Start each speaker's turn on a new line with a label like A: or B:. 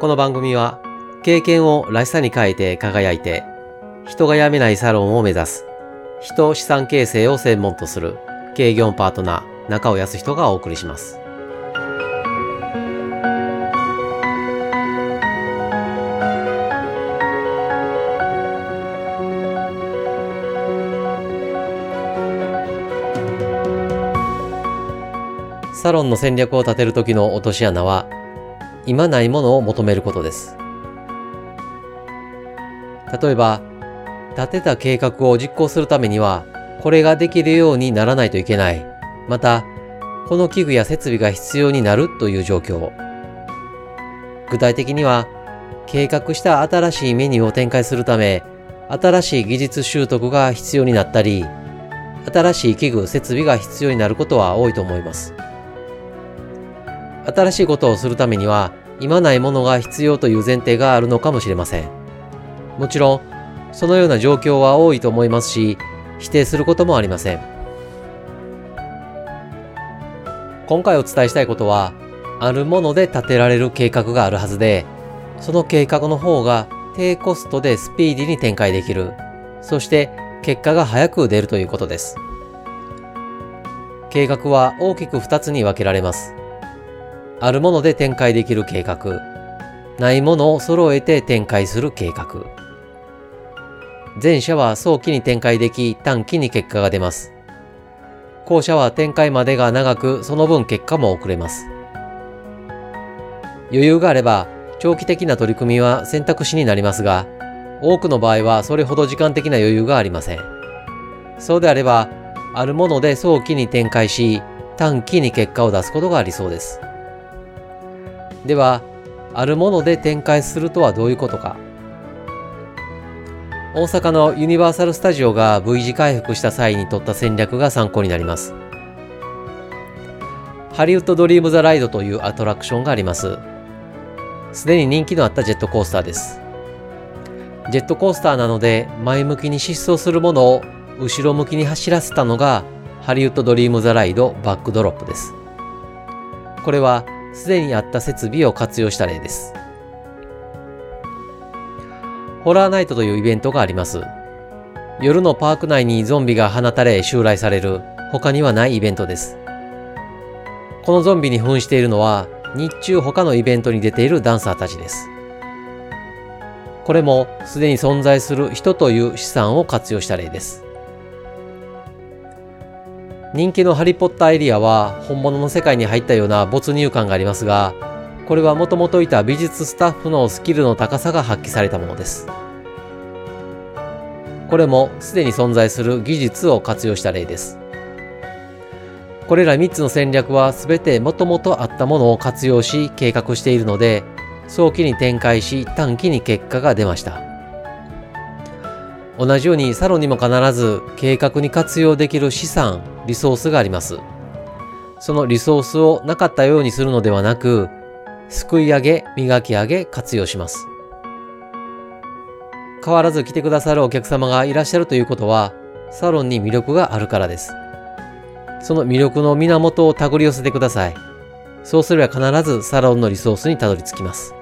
A: この番組は経験をらしさに変えて輝いて人が辞めないサロンを目指す人資産形成を専門とする経業パートナー中尾康人がお送りします。サロンの戦略を立てる時の落とし穴は今ないものを求めることです。例えば立てた計画を実行するためにはこれができるようにならないといけない。またこの器具や設備が必要になるという状況。具体的には計画した新しいメニューを展開するため新しい技術習得が必要になったり新しい器具設備が必要になることは多いと思います。新しいことをするためには今ないものが必要という前提があるのかもしれません。もちろんそのような状況は多いと思いますし否定することもありません。今回お伝えしたいことはあるもので立てられる計画があるはずでその計画の方が低コストでスピーディーに展開できる。そして結果が早く出るということです。計画は大きく2つに分けられます。あるもので展開できる計画。ないものを揃えて展開する計画。前者は早期に展開でき短期に結果が出ます。後者は展開までが長くその分結果も遅れます。余裕があれば長期的な取り組みは選択肢になりますが多くの場合はそれほど時間的な余裕がありません。そうであればあるもので早期に展開し短期に結果を出すことがありそうです。ではあるもので展開するとはどういうことか？大阪のユニバーサル・スタジオが V 字回復した際に取った戦略が参考になります。ハリウッド・ドリーム・ザ・ライドというアトラクションがあります。すでに人気のあったジェットコースターです。ジェットコースターなので前向きに疾走するものを後ろ向きに走らせたのがハリウッド・ドリーム・ザ・ライドバックドロップです。これはすでにあった設備を活用した例です。ホラーナイトというイベントがあります。夜のパーク内にゾンビが放たれ襲来される他にはないイベントです。このゾンビに扮しているのは日中他のイベントに出ているダンサーたちです。これもすでに存在する人という資産を活用した例です。人気のハリポッターエリアは本物の世界に入ったような没入感がありますが、これはもともといた美術スタッフのスキルの高さが発揮されたものです。これもすでに存在する技術を活用した例です。これら3つの戦略は全てもともとあったものを活用し計画しているので、早期に展開し短期に結果が出ました。同じようにサロンにも必ず計画に活用できる資産、リソースがあります。そのリソースをなかったようにするのではなく、すくい上げ、磨き上げ、活用します。変わらず来てくださるお客様がいらっしゃるということは、サロンに魅力があるからです。その魅力の源を手繰り寄せてください。そうすれば必ずサロンのリソースにたどり着きます。